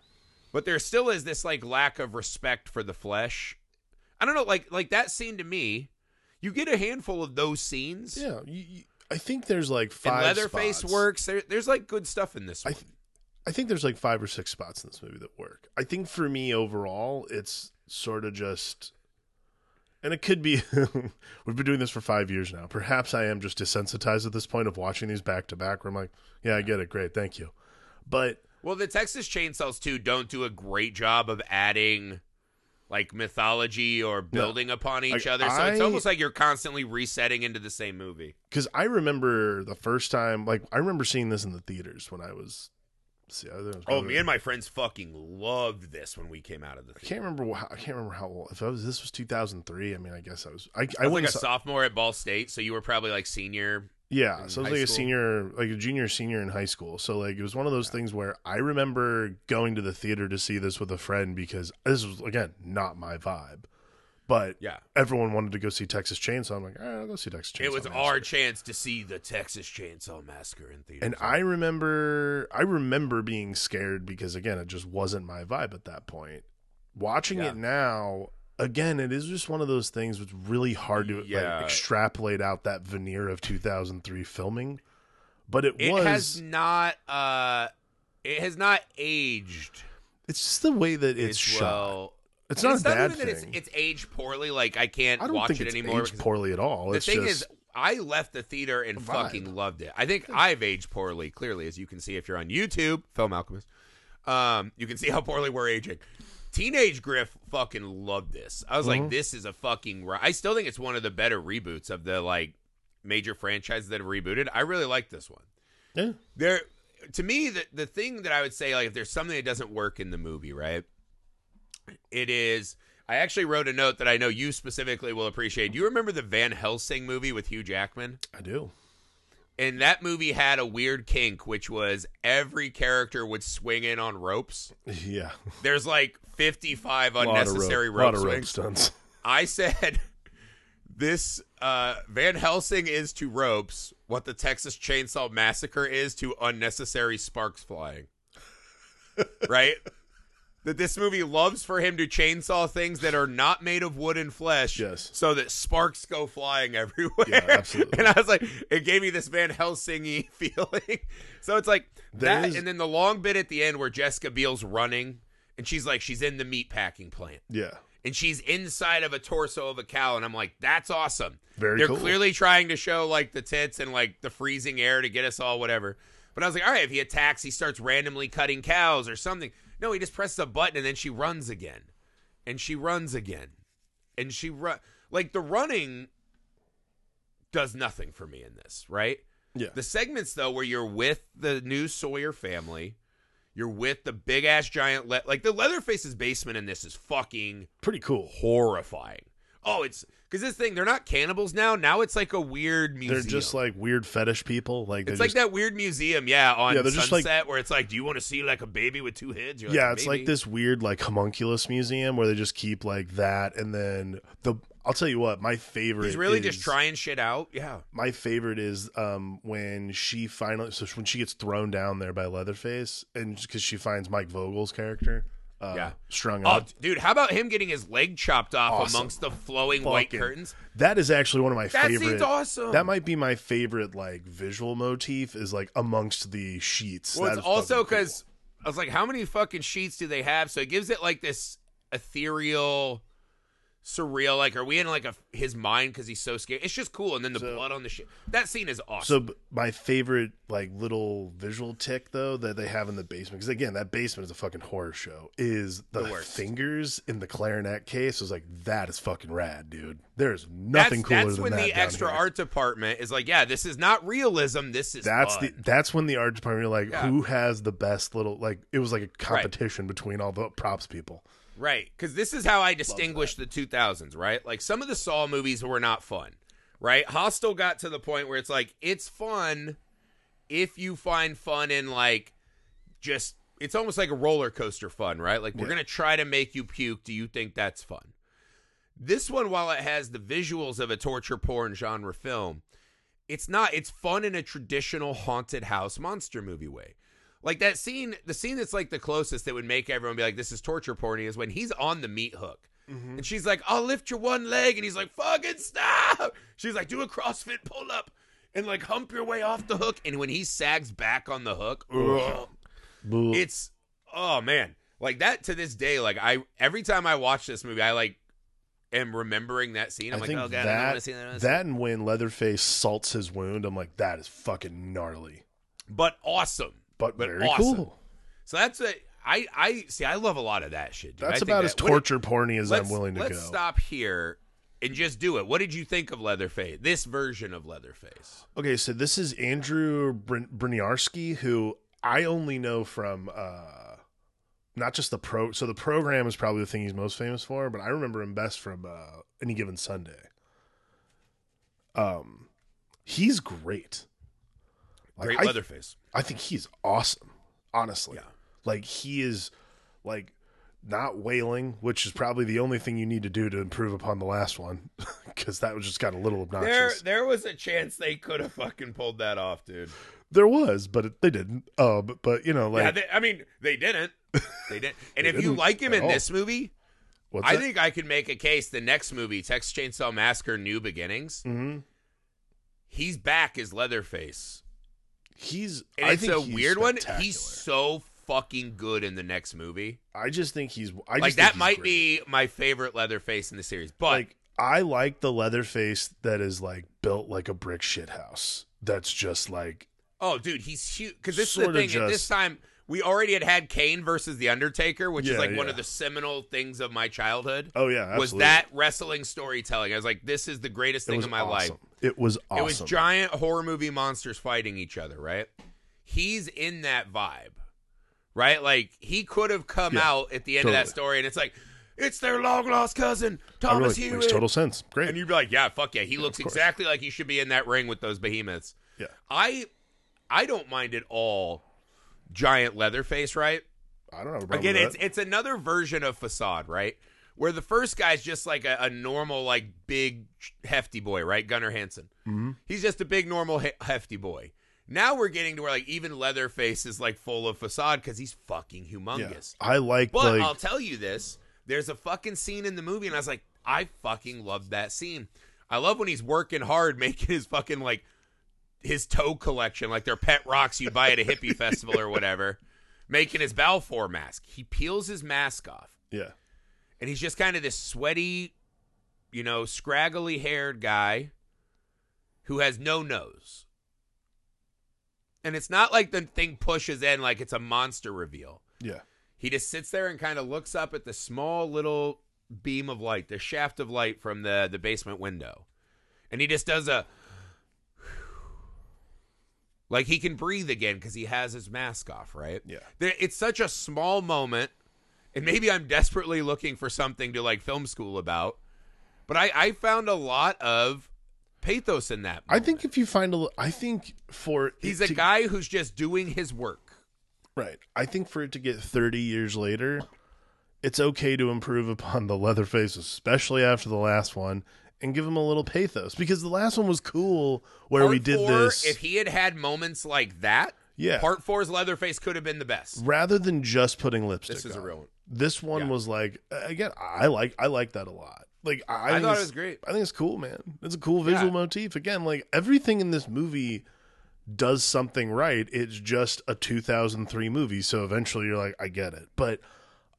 but there still is this like lack of respect for the flesh. I don't know, like like that scene to me, you get a handful of those scenes. Yeah. You, you, I think there's like and five Leatherface spots. works. There, there's like good stuff in this I th- I think there's like five or six spots in this movie that work. I think for me overall, it's sort of just, and it could be. we've been doing this for five years now. Perhaps I am just desensitized at this point of watching these back to back. Where I'm like, yeah, I get it, great, thank you. But well, the Texas Chainsaws too don't do a great job of adding like mythology or building upon each Like, other. So it's almost like you're constantly resetting into the same movie. because I remember the first time, like I remember seeing this in the theaters when I was. See, I was Oh, me and my friends fucking loved this when we came out of the I can't remember. How, I can't remember how old. If I was, this was 2003. I mean, I guess I was. I, I, I was went like a saw- sophomore at Ball State, so you were probably like senior. Yeah, so I was like a senior, like a junior, senior in high school. So like it was one of those things where I remember going to the theater to see this with a friend because this was again not my vibe, but Yeah. everyone wanted to go see Texas Chainsaw. I'm like, all right, I'll go see Texas Chainsaw. It was Massacre." our chance to see the Texas Chainsaw Massacre in theater. and I remember, I remember being scared because again, it just wasn't my vibe at that point. Watching Yeah. it now, again, it is just one of those things. It's really hard to Yeah. like, extrapolate out that veneer of 2003 filming, but it, it was. has not uh it has not aged It's just the way that it's as shot. well. It's not a bad even that it's, it's aged poorly. Like I can't I don't watch think it it's anymore. aged poorly at all. The it's thing is, I left the theater and fucking loved it. I think I've aged poorly, clearly, as you can see if you're on YouTube, Film Alchemist. Um, you can see how poorly we're aging. Teenage Griff fucking loved this. I was Mhm. like, this is a fucking. ri- I still think it's one of the better reboots of the like major franchises that have rebooted. I really like this one. yeah, there to me the the thing that I would say like if there's something that doesn't work in the movie, right? It is I actually wrote a note that I know you specifically will appreciate. Do you remember the Van Helsing movie with Hugh Jackman? I do. And that movie had a weird kink, which was every character would swing in on ropes. Yeah, There's like 55 Lot of unnecessary rope, lot rope of rope stunts. I said this uh, Van Helsing is to ropes what the Texas Chainsaw Massacre is to unnecessary sparks flying. right? That this movie loves for him to chainsaw things that are not made of wood and flesh Yes. so that sparks go flying everywhere. Yeah, absolutely. and I was like, it gave me this Van Helsing feeling. so it's like There that, is- and then the long bit at the end where Jessica Biel's running and she's like, she's in the meat packing plant Yeah, and she's inside of a torso of a cow, and I'm like, that's awesome. Very They're cool. clearly trying to show like the tits and like the freezing air to get us all whatever. But I was like, all right, if he attacks, he starts randomly cutting cows or something. No, he just presses a button and then she runs again, and she runs again, and she run like the running does nothing for me in this, right? Yeah. The segments though, where you're with the new Sawyer family, you're with the big ass giant le- like the Leatherface's basement in this is fucking Pretty cool. horrifying. Oh, it's because this thing they're not cannibals now. Now it's like a weird museum. They're just like weird fetish people. Like it's like just, that weird museum, yeah, on Yeah, they're just Sunset like- where it's like, do you want to see like a baby with two heads? You're yeah, it's "Maybe." like this weird like homunculus museum where they just keep like that, and then the. I'll tell you what, my favorite. He's really is, just trying shit out. Yeah, My favorite is um when she finally, so when she gets thrown down there by Leatherface, and because she finds Mike Vogel's character, uh, Yeah. strung Oh, up. dude, how about him getting his leg chopped off Awesome. amongst the flowing white curtains? That is actually one of my That favorite. scene's awesome. That might be my favorite like visual motif is like amongst the sheets. Well, That it's also fucking cool. because I was like, how many fucking sheets do they have? So it gives it like this ethereal, surreal. Like, are we in like a his mind because he's so scared? It's just cool. And then the So- blood on the shit. That scene is awesome. So my favorite like little visual tick though that they have in the basement because again that basement is a fucking horror show is the, The fingers in the clarinet case. I was like that is fucking rad, dude. There's that's, nothing cooler that's than when the extra here. art department is like, yeah, this is not realism. This is That's fun. the that's when the art department are like Yeah. who has the best little like it was like a competition between all the props people. Right, because this is how I distinguish the 2000s, right? Like some of the Saw movies were not fun, right? Hostel got to the point where it's like it's fun if you find fun in like just it's almost like a roller coaster fun, right? Like we're Yeah. gonna try to make you puke. Do you think that's fun? This one, while it has the visuals of a torture porn genre film, it's not. It's fun in a traditional haunted house monster movie way. Like that scene, the scene that's like the closest that would make everyone be like, "This is torture porny," is when he's on the meat hook, mm-hmm. and she's like, "I'll lift your one leg," and he's like, "Fucking stop!" She's like, "Do a CrossFit pull up." And like hump your way off the hook, and when he sags back on the hook, ugh, it's oh man. Like that to this day like i every time i watch this movie i like am remembering that scene. I'm I like oh god i that want to see that, I don't wanna see that and when Leatherface salts his wound, I'm like that is fucking gnarly, but awesome but, But very awesome. cool. so that's a i i see i love a lot of that shit dude. That's about as that- what did- torture porny as I'm willing to let's go. stop here and just do it what did you think of leatherface this version of leatherface Okay, so this is Andrew Brin- Bryniarski, who I only know from uh, not just the pro. So the program is probably the thing he's most famous for, but I remember him best from uh, Any Given Sunday. Um, he's great. Great I, leatherface I think he's awesome. Honestly, Yeah. like he is like not wailing, which is probably the only thing you need to do to improve upon the last one, because that was just got a little obnoxious. there there was a chance they could have fucking pulled that off dude There was, but it, they didn't. Uh, but, but you know, like yeah, they, i mean they didn't they didn't and They if you didn't like him in all. this movie what's I that? think I could make a case the next movie, Texas Chainsaw Massacre New Beginnings, Mhm. he's back as Leatherface. He's. And I it's think a weird one. He's so fucking good in the next movie. I just think he's. I just like that might great. be my favorite Leatherface in the series. But like I like the Leatherface that is like built like a brick shit house. That's just like oh, dude, he's huge. Because this is the thing. At this time, we already had had Kane versus the Undertaker, which is Yeah, like one of the seminal things of my childhood. oh yeah, Was that wrestling storytelling? I was like, this is the greatest thing of my life. It was awesome. It was giant horror movie monsters fighting each other, right? He's in that vibe, right? Like he could have come Yeah, out at the end of that story, and it's like it's their long lost cousin Thomas really, Hewitt, makes total sense. Great. and you'd be like, yeah, fuck yeah, he looks exactly like he should be in that ring with those behemoths. yeah, I, I don't mind at all. Giant Leatherface, right? I don't problem Again, it's it's another version of facade, right? Where the first guy's just like a, a normal, like big hefty boy, right? Gunnar Hansen. Mhm. He's just a big, normal he- hefty boy. Now we're getting to where like even Leatherface is like full of facade because he's fucking yeah. humongous. I like But like I'll tell you this: there's a fucking scene in the movie, and I was like, I fucking love that scene. I love when he's working hard making his fucking like his toe collection, like they're pet rocks you'd buy at a hippie festival or whatever, making his Balfour mask. He peels his mask off, yeah. and he's just kind of this sweaty, you know, scraggly haired guy who has no nose. And it's not like the thing pushes in like it's a monster reveal. Yeah. He just sits there and kind of looks up at the small little beam of light, the shaft of light from the the basement window. And he just does a like he can breathe again because he has his mask off, right? Yeah. There, it's such a small moment, and maybe I'm desperately looking for something to like film school about. But I, I found a lot of pathos in that. I think if you find a, I think for he's a to- guy who's just doing his work. right. I think for it to get 30 years later, it's okay to improve upon the Leatherface, especially after the last one, and give him a little pathos because the last one was cool where Part we did four, this. If he had had moments like that, yeah. Part four's Leatherface could have been the best. rather than just putting lipstick. This is a real one. This one Yeah. was like again. I like I like that a lot. Like I, I thought it was great. I think it's cool, man. It's a cool visual Yeah. motif. Again, like everything in this movie does something right. It's just a 2003 movie, so eventually you're like, I get it. But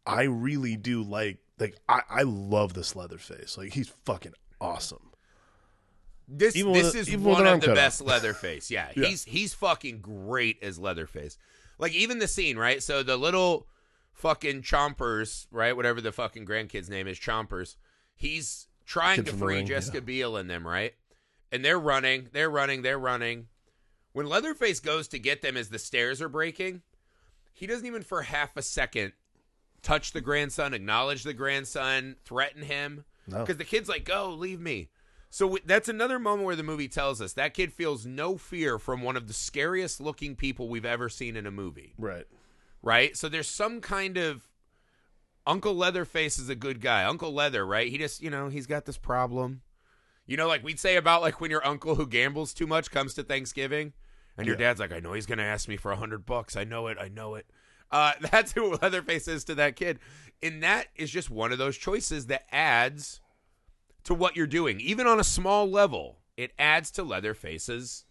I really do like like I, I love this Leatherface. Like he's fucking awesome. This Even this a- is one of the best Leatherface. Yeah, Yeah. he's he's fucking great as Leatherface. Like even the scene, right? So the little fucking chompers, right? Whatever the fucking grandkid's name is, chompers. He's trying to free Ring, Jessica Biel and them, right? And they're running, they're running, they're running. When Leatherface goes to get them as the stairs are breaking, he doesn't even for half a second touch the grandson, acknowledge the grandson, threaten him. No. Because the kid's like, go, leave me. So w- that's another moment where the movie tells us that kid feels no fear from one of the scariest looking people we've ever seen in a movie, Right. right? So there's some kind of Uncle Leatherface is a good guy. Uncle Leather, right? He just, you know, he's got this problem. You know, like we'd say about like when your uncle who gambles too much comes to Thanksgiving and your Yeah. dad's like, I know he's going to ask me for a hundred bucks. I know it. I know it. Uh, that's who Leatherface is to that kid. And that is just one of those choices that adds to what you're doing, even on a small level. It adds to Leatherface's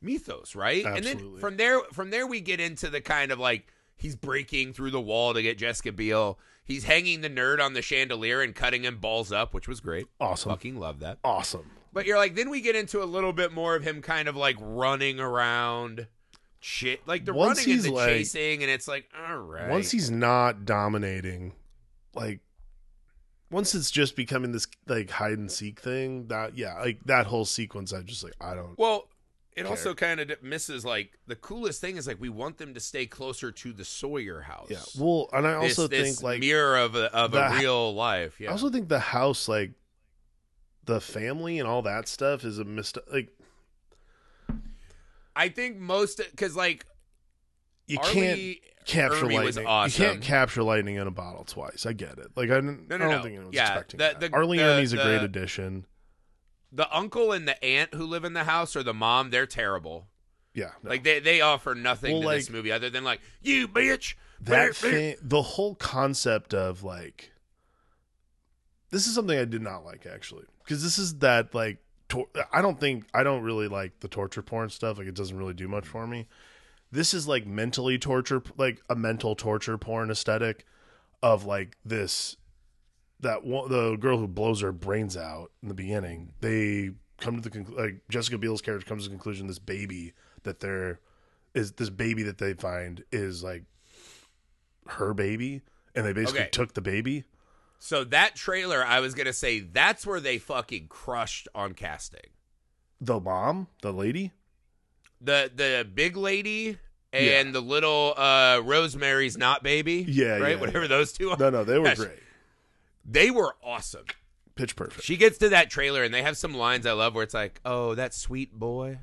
mythos, right? And then Absolutely. from there, from there, we get into the kind of like he's breaking through the wall to get Jessica Biel. He's hanging the nerd on the chandelier and cutting him balls up, which was great. Awesome. Fucking love that. Awesome. But you're like, then we get into a little bit more of him kind of like running around, shit, like the Once running and he's, the like- chasing, and it's like, all right. Once he's not dominating, like once it's just becoming this like hide and seek thing, that yeah, like that whole sequence, I just like I don't. Well, it care. also kind of misses like the coolest thing is like we want them to stay closer to the Sawyer house. Yeah. Well, and I also this think like mirror of a, of a real life. Yeah. I also think the house, like the family and all that stuff, is a mistake. Like I think most because like you R. Lee can't capture Ermey lightning. awesome. You can't capture lightning in a bottle twice. I get it. Like I, didn't, No, I don't no. think anyone's Yeah, expecting the- that. the- R. Lee the- Ermey's a great addition. the uncle and the aunt who live in the house or the mom, they're terrible. Yeah, no. Like they they offer nothing Well, to this movie other than like you bitch. that bear." thing, the whole concept of like this is something I did not like actually because this is that like tor- I don't think I don't really like the torture porn stuff like it doesn't really do much for me. This is like mentally torture like a mental torture porn aesthetic of like this that one, the girl who blows her brains out in the beginning. They come to the conclusion like Jessica Biel's character comes to the conclusion this baby that they're is this baby that they find is like her baby and they basically Okay. took the baby So that trailer, I was gonna say that's where they fucking crushed on casting. the mom the lady The the big lady and the little uh Rosemary's not baby. Yeah, right. yeah, Whatever yeah. those two are. no no they were Yes. great They were awesome. pitch perfect She gets to that trailer and they have some lines I love where it's like, "Oh, that sweet boy,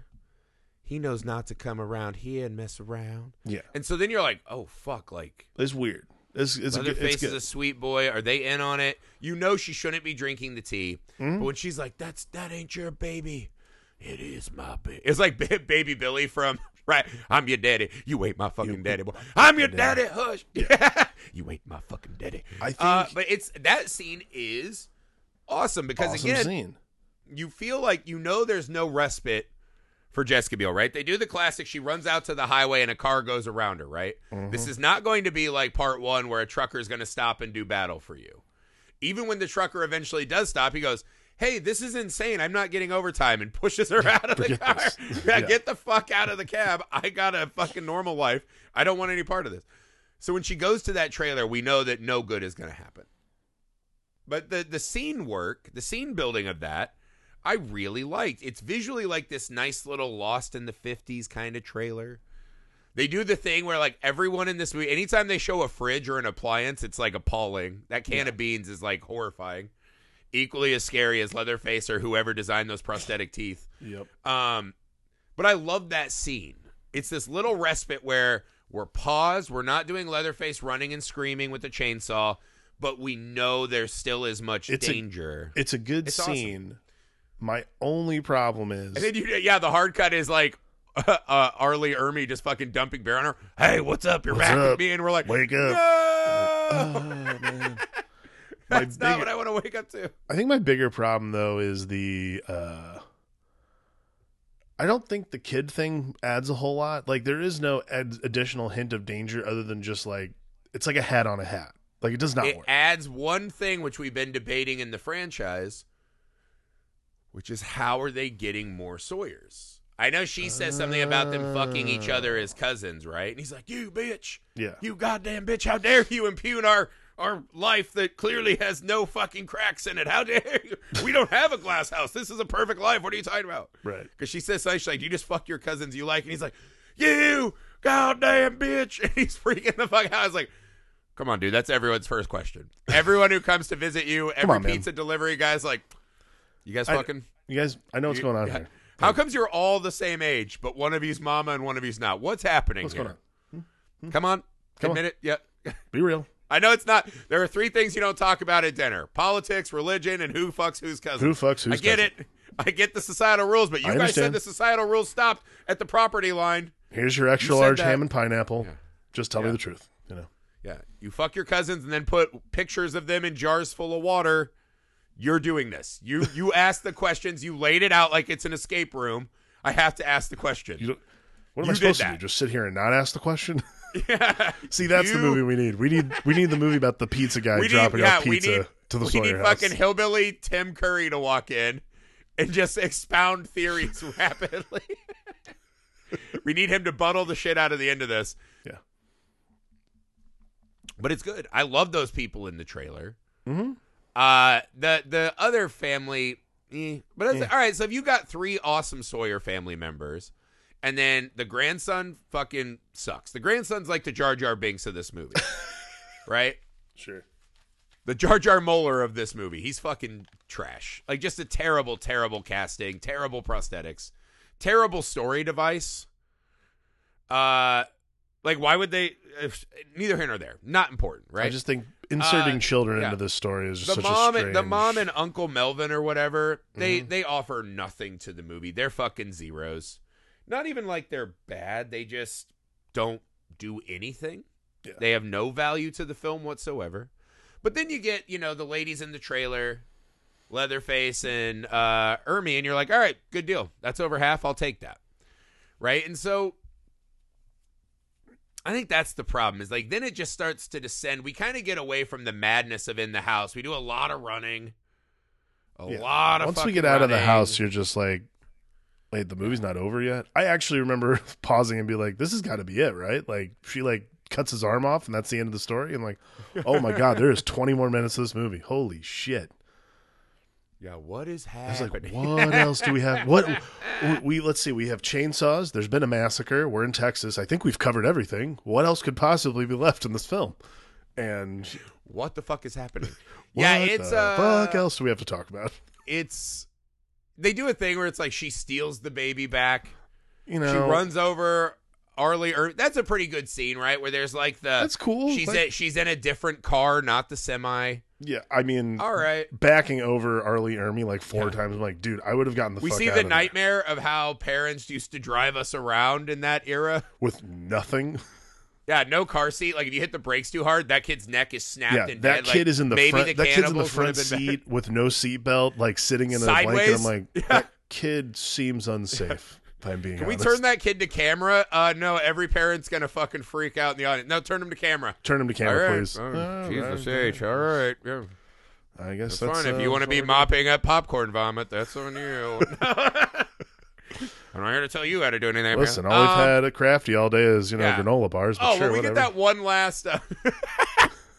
he knows not to come around here and mess around." yeah And so then you're like, "Oh fuck!" Like it's weird it's it's, a good, Leatherface it's is good a sweet boy. Are they in on it? You know she shouldn't be drinking the tea, Mhm. but when she's like, "That's that ain't your baby," it is my baby. It's like baby Billy from right. I'm your daddy. You ain't my fucking daddy, boy. I'm your daddy. Hush. you ain't my fucking daddy. I think Uh, but it's that scene is awesome because awesome again, scene you feel like you know there's no respite for Jessica Biel, right? They do the classic. She runs out to the highway and a car goes around her, right? Mm-hmm. This is not going to be like part one where a trucker is going to stop and do battle for you. even when the trucker eventually does stop, he goes, "Hey, this is insane. I'm not getting overtime," and pushes her out of the car. yeah, get the fuck out of the cab. I got a fucking normal life. I don't want any part of this. So when she goes to that trailer, we know that no good is going to happen. But the the scene work, the scene building of that, I really liked. It's visually like this nice little Lost in the 50s kind of trailer. They do the thing where like everyone in this movie, anytime they show a fridge or an appliance, it's like appalling. That can of beans is like horrifying. Equally as scary as Leatherface or whoever designed those prosthetic teeth. Yep. Um, but I love that scene. It's this little respite where we're paused. We're not doing Leatherface running and screaming with the chainsaw, but we know there still is much It's a- danger. It's a good It's awesome. My only problem is and then you, yeah, the hard cut is like uh, uh, R. Lee Ermey just fucking dumping bear on her. Hey, what's up? You're What's back with me, and we're like, wake no, up. Oh man. My that's not what I want to wake up to. I think my bigger problem though is the uh I don't think the kid thing adds a whole lot. Like there is no ad- additional hint of danger other than just like it's like a hat on a hat. Like it does not it work. adds one thing which we've been debating in the franchise, which is how are they getting more Sawyers? I know she says something about them fucking each other as cousins, right? And he's like, "You bitch, yeah. you goddamn bitch! How dare you impugn our our life that clearly has no fucking cracks in it? How dare you? We don't have a glass house. This is a perfect life. What are you talking about?" Right. Because she says something she's like, "You just fuck your cousins you like," and he's like, "You goddamn bitch!" And he's freaking the fuck out. I was like, "Come on, dude, that's everyone's first question. Everyone who comes to visit you, every on, man. pizza delivery guy's like, you guys I- fucking." You guys I know what's you- going on yeah. here. How comes you're all the same age, but one of you's mama and one of you's not? What's happening What's here? going on? Hmm? Hmm? Come on, Come on. it. Yeah. Be real. I know it's not. There are three things you don't talk about at dinner: politics, religion, and who fucks whose cousin. Who fucks whose I get cousin. it. I get the societal rules, but you I guys said the societal rules stopped at the property line. Here's your extra You large that- ham and pineapple. Just tell Yeah. me the truth, you know. Yeah, you fuck your cousins and then put pictures of them in jars full of water. You're doing this. You you asked the questions. You laid it out like it's an escape room. I have to ask the question. You what am You I supposed to do? Just sit here and not ask the question? yeah. See, that's the movie we need. We need we need the movie about the pizza guy need, dropping yeah, off pizza need, to the we Sawyer need house. fucking hillbilly Tim Curry to walk in and just expound theories rapidly. we need him to bundle the shit out of the end of this. Yeah. But it's good. I love those people in the trailer. Mhm. Uh, the the other family, eh. but Yeah. all right. So if you got three awesome Sawyer family members, and then the grandson fucking sucks. The grandson's like the Jar Jar Binks of this movie, right? Sure. the Jar Jar Molar of this movie. He's fucking trash. Like just a terrible, terrible casting, terrible prosthetics, terrible story device. Uh, like why would they? if- neither here nor there. Not important, right? I just think inserting Uh, children yeah. into this story is just the such mom, a and, strange... the mom and Uncle Melvin or whatever. They Mhm. they offer nothing to the movie. They're fucking zeros. Not even like they're bad. They just don't do anything. Yeah. They have no value to the film whatsoever. But then you get, you know, the ladies in the trailer, Leatherface and uh Ermey, and you're like, all right, good deal. That's over half. I'll take that. Right? And so I think that's the problem. Is like then it just starts to descend. We kind of get away from the madness of in the house. We do a lot of running. A Yeah. lot of Once we get out of the house, you're just like, wait, the movie's not over yet. I actually remember pausing and be like, this has got to be it, right? Like she like cuts his arm off, and that's the end of the story. I'm like, oh my god, there is 20 more minutes of this movie. Holy shit! Yeah, what is I was happening? like, what else do we have? What we let's see. We have chainsaws. There's been a massacre. We're in Texas. I think we've covered everything. What else could possibly be left in this film? And what the fuck is happening? what yeah, it's the uh, fuck else do we have to talk about? it's they do a thing where it's like she steals the baby back. You know, she runs over R. Lee. Er- that's a pretty good scene, right? Where there's like the That's cool. She's Like- at, she's in a different car, not the semi. Yeah, I mean, All right. backing over R. Lee Ermey like four Yeah. times. I'm like, dude, I would have gotten the We fuck see out the of there nightmare of how parents used to drive us around in that era. with nothing. Yeah, no car seat. Like if you hit the brakes too hard, that kid's neck is snapped. yeah, that dead. kid Like, is in the maybe front. The that kid's in the front seat with no seatbelt, like sitting in a blanket. I'm like, Yeah. that kid seems unsafe. I'm being Can we honest. turn that kid to camera? Uh, no. Every parent's gonna fucking freak out in the audience. No, turn him to camera. Turn him to camera, right. please. Oh, Jesus right. H. All right. Yeah. I guess That's, that's, fine. uh, if you want to be mopping up popcorn vomit, that's on you. I'm not here to tell you how to do anything. Listen, all we've Um, had at Crafty all day is you know yeah. granola bars. But Oh, sure, well, we whatever. get that one last. Uh,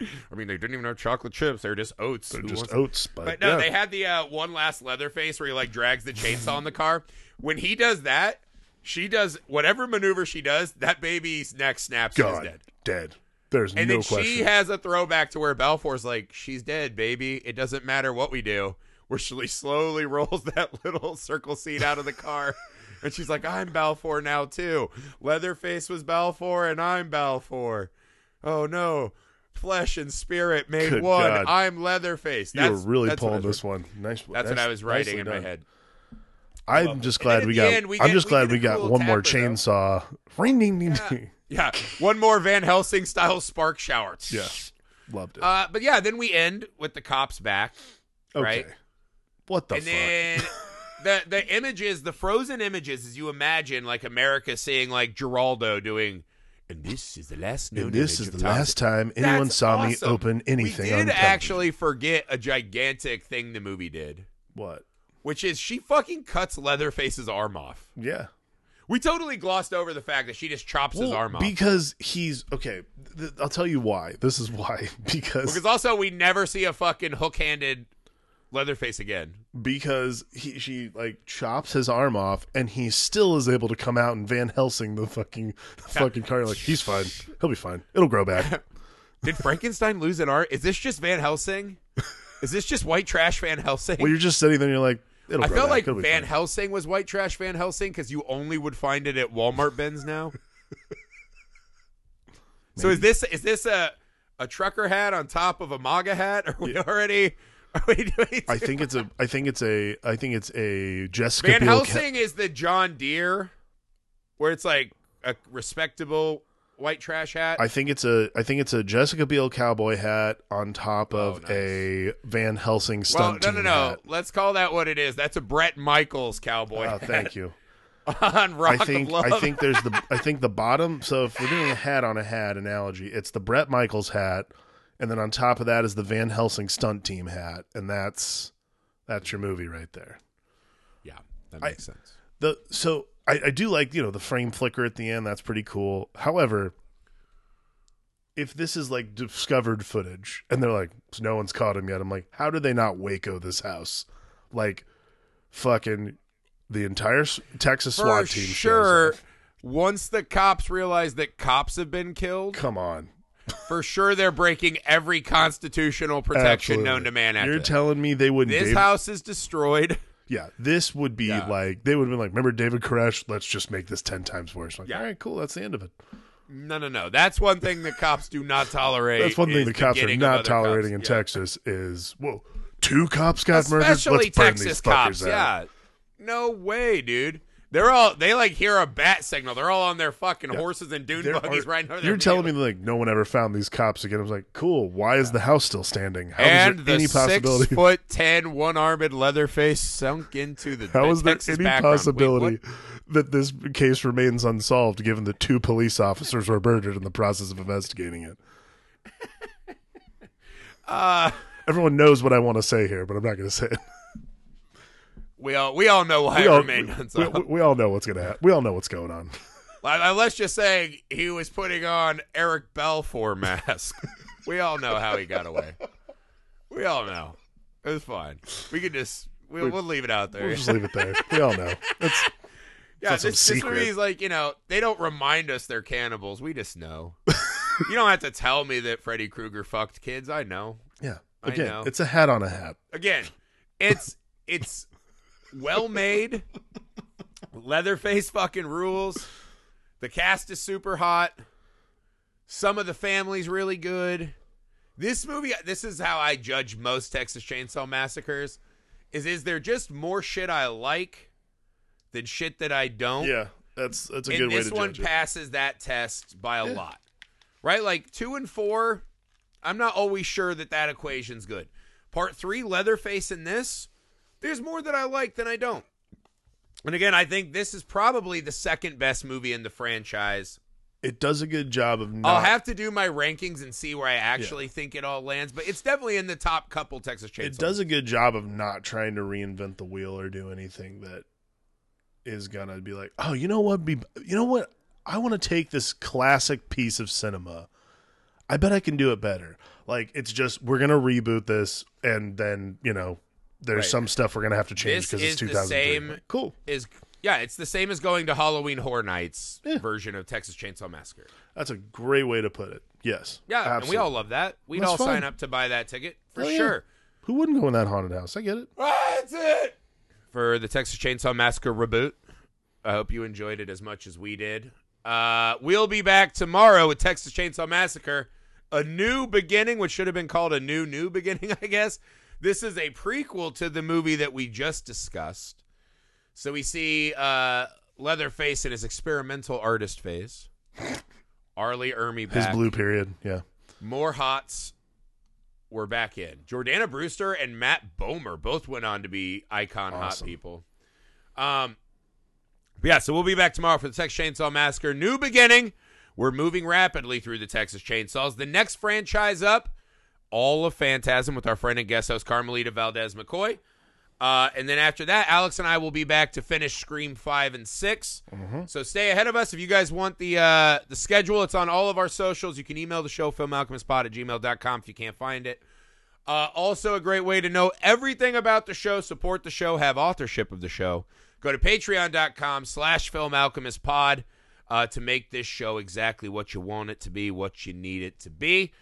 I mean, they didn't even have chocolate chips; they were just oats. They're Who just oats, but, But no, yeah. they had the uh, one last Leatherface where he like drags the chainsaw in the car. When he does that, she does whatever maneuver she does. That baby's neck snaps God dead. dead. There's And no then question. she has a throwback to where Balfour's like, "She's dead, baby. It doesn't matter what we do." Where she slowly rolls that little circle seat out of the car, and she's like, "I'm Balfour now too. Leatherface was Balfour, and I'm Balfour. Oh no." Flesh and spirit made Good one. God. I'm Leatherface. you were really that's pulling this one. Nice. that's what I was writing in my head. I'm just glad we got. end, we I'm get- just we glad we got cool one more chainsaw. Ring ding ding ding. Yeah, one more Van Helsing style spark shower. Yeah, loved it. Uh, but yeah, then we end with the cops back, okay. right? What the and fuck? then the the images, the frozen images, as you imagine, like America seeing like Geraldo doing. And this is the last known And this is the last time anyone That's saw me open anything. We did actually forget a gigantic thing the movie did, What? Which is she fucking cuts Leatherface's arm off. Yeah. We totally glossed over the fact that she just chops his arm off. because he's okay. Th- I'll tell you why. This is why. Because Because also we never see a fucking hook-handed Leatherface again. because he she like chops his arm off and he still is able to come out and Van Helsing the fucking the fucking car like he's fine. He'll be fine. It'll grow back. Did Frankenstein lose an arm? Is this just Van Helsing? Is this just white trash Van Helsing? well, you're just sitting there and you're like it'll I felt back. like It'll Van. Helsing was white trash Van Helsing because you only would find it at Walmart bins now. so is this is this a a trucker hat on top of a MAGA hat? Are we already? Are we doing? I think it's a I think it's a I think it's a Jessica Van Biel ca- Helsing is the John Deere, where it's like a respectable white trash hat. I think it's a I think it's a Jessica Biel cowboy hat on top oh, of Oh, nice. a Van Helsing well, stunt no, no, no. hat. Let's call that what it is. That's a Bret Michaels cowboy. Oh, hat thank you. on Rock I think. I think there's the I think the bottom. So if we're doing a hat on a hat analogy, it's the Bret Michaels hat, and then on top of that is the Van Helsing stunt team hat, and that's that's your movie right there. yeah, that makes sense. The so I, I do like you know the frame flicker at the end. That's pretty cool. However, if this is like discovered footage and they're like no one's caught him yet, I'm like, how did they not Waco this house? Like, fucking the entire Texas For SWAT team. sure. Once the cops realize that cops have been killed, Come on. for sure they're breaking every constitutional protection Absolutely. known to man. After You're that. telling me they wouldn't. this David- house is destroyed. Yeah, this would be Yeah. like they would have been like, remember David Koresh? Let's just make this ten times worse. Like, Yeah. all right, cool. That's the end of it. No, no, no. That's one thing the cops do not tolerate. That's one thing the cops are not tolerating cops. in Yeah. Texas is whoa, two cops got murdered. especially Let's burn Texas these cops. Yeah, no way, dude. They're all they like hear a bat signal. They're all on their fucking horses and dune There buggies are- right now. You're telling me like no one ever found these cops again. I was like, cool. Why is the house still standing? How and is the there any six possibility? foot ten, one armed Leatherface sunk into the. How the is there Texas any background. Possibility what? that this case remains unsolved, given that two police officers were murdered in the process of investigating it? Uh, Everyone knows what I want to say here, but I'm not going to say it. We all we all know why We all, remained we, unsolved. we- we all know what's going to happen. We all know what's going on. Let's just say he was putting on Eric Balfour mask. we all know how he got away. We all know. It was fine. We could just we'll, we'll leave it out there. We'll just leave it there. We all know. It's, yeah, some this, this is like you know they don't remind us they're cannibals. We just know. you don't have to tell me that Freddy Krueger fucked kids. I know. yeah. I Again, know. it's a hat on a hat. Again, it's it's well made. Leatherface fucking rules. The cast is super hot. Some of the family's really good. This movie, this is how I judge most Texas Chainsaw Massacres. Is is there just more shit I like than shit that I don't? Yeah, that's that's a and good way this to one judge it. passes that test by a Yeah. lot right like two and four i'm not always sure that that equation's good part three leatherface in this there's more that i like than i don't and again i think this is probably the second best movie in the franchise it does a good job of not I'll have to do my rankings and see where I actually think it all lands, but it's definitely in the top couple Texas Chainsaw. it does a good job of not trying to reinvent the wheel or do anything that is gonna be like, oh, you know what? Be you know what? I want to take this classic piece of cinema. I bet I can do it better. Like it's just we're gonna reboot this, and then you know there's Right. some stuff we're gonna have to change because it's is the 2003. same- Cool. Is yeah, it's the same as going to Halloween Horror Nights Yeah. version of Texas Chainsaw Massacre. That's a great way to put it. Yes. Yeah, and we all love that. We'd That's all fine. sign up to buy that ticket for Oh, yeah. sure. Who wouldn't go in that haunted house? I get it. That's it for the Texas Chainsaw Massacre reboot. I hope you enjoyed it as much as we did. Uh, we'll be back tomorrow with Texas Chainsaw Massacre, a new beginning, which should have been called a new new beginning, I guess. This is a prequel to the movie that we just discussed. So we see uh, Leatherface in his experimental artist phase. R. Lee Ermey His blue period. Yeah. More hots were back in. Jordana Brewster and Matt Bomer both went on to be icon hot people. Um, yeah, so we'll be back tomorrow for the Texas Chainsaw Massacre. New beginning. We're moving rapidly through the Texas Chainsaws. The next franchise up, all of Phantasm with our friend and guest host Carmelita Valdez McCoy. Uh, and then after that, Alex and I will be back to finish Scream five and 6 So stay ahead of us. If you guys want the uh, the schedule, it's on all of our socials. You can email the show, filmalchemistpod at gmail.com if you can't find it. Uh, also, a great way to know everything about the show, support the show, have authorship of the show. Go to patreon.com slash filmalchemistpod uh, to make this show exactly what you want it to be, what you need it to be.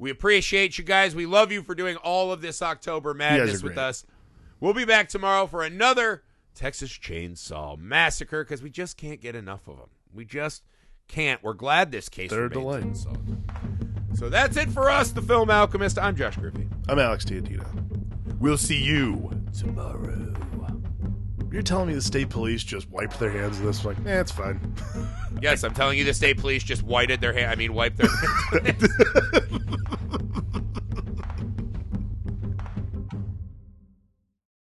We appreciate you guys. We love you for doing all of this October madness with us. We'll be back tomorrow for another Texas Chainsaw Massacre because we just can't get enough of them. We just can't. We're glad this case They're a remains delight. unsolved. So that's it for us, the Film Alchemist. I'm Josh Griffey. I'm Alex Diodito. We'll see you tomorrow you're telling me the state police just wiped their hands of this? Like, eh, it's fine. yes, I'm telling you, the state police just wiped their hand. I mean, wiped their. hands.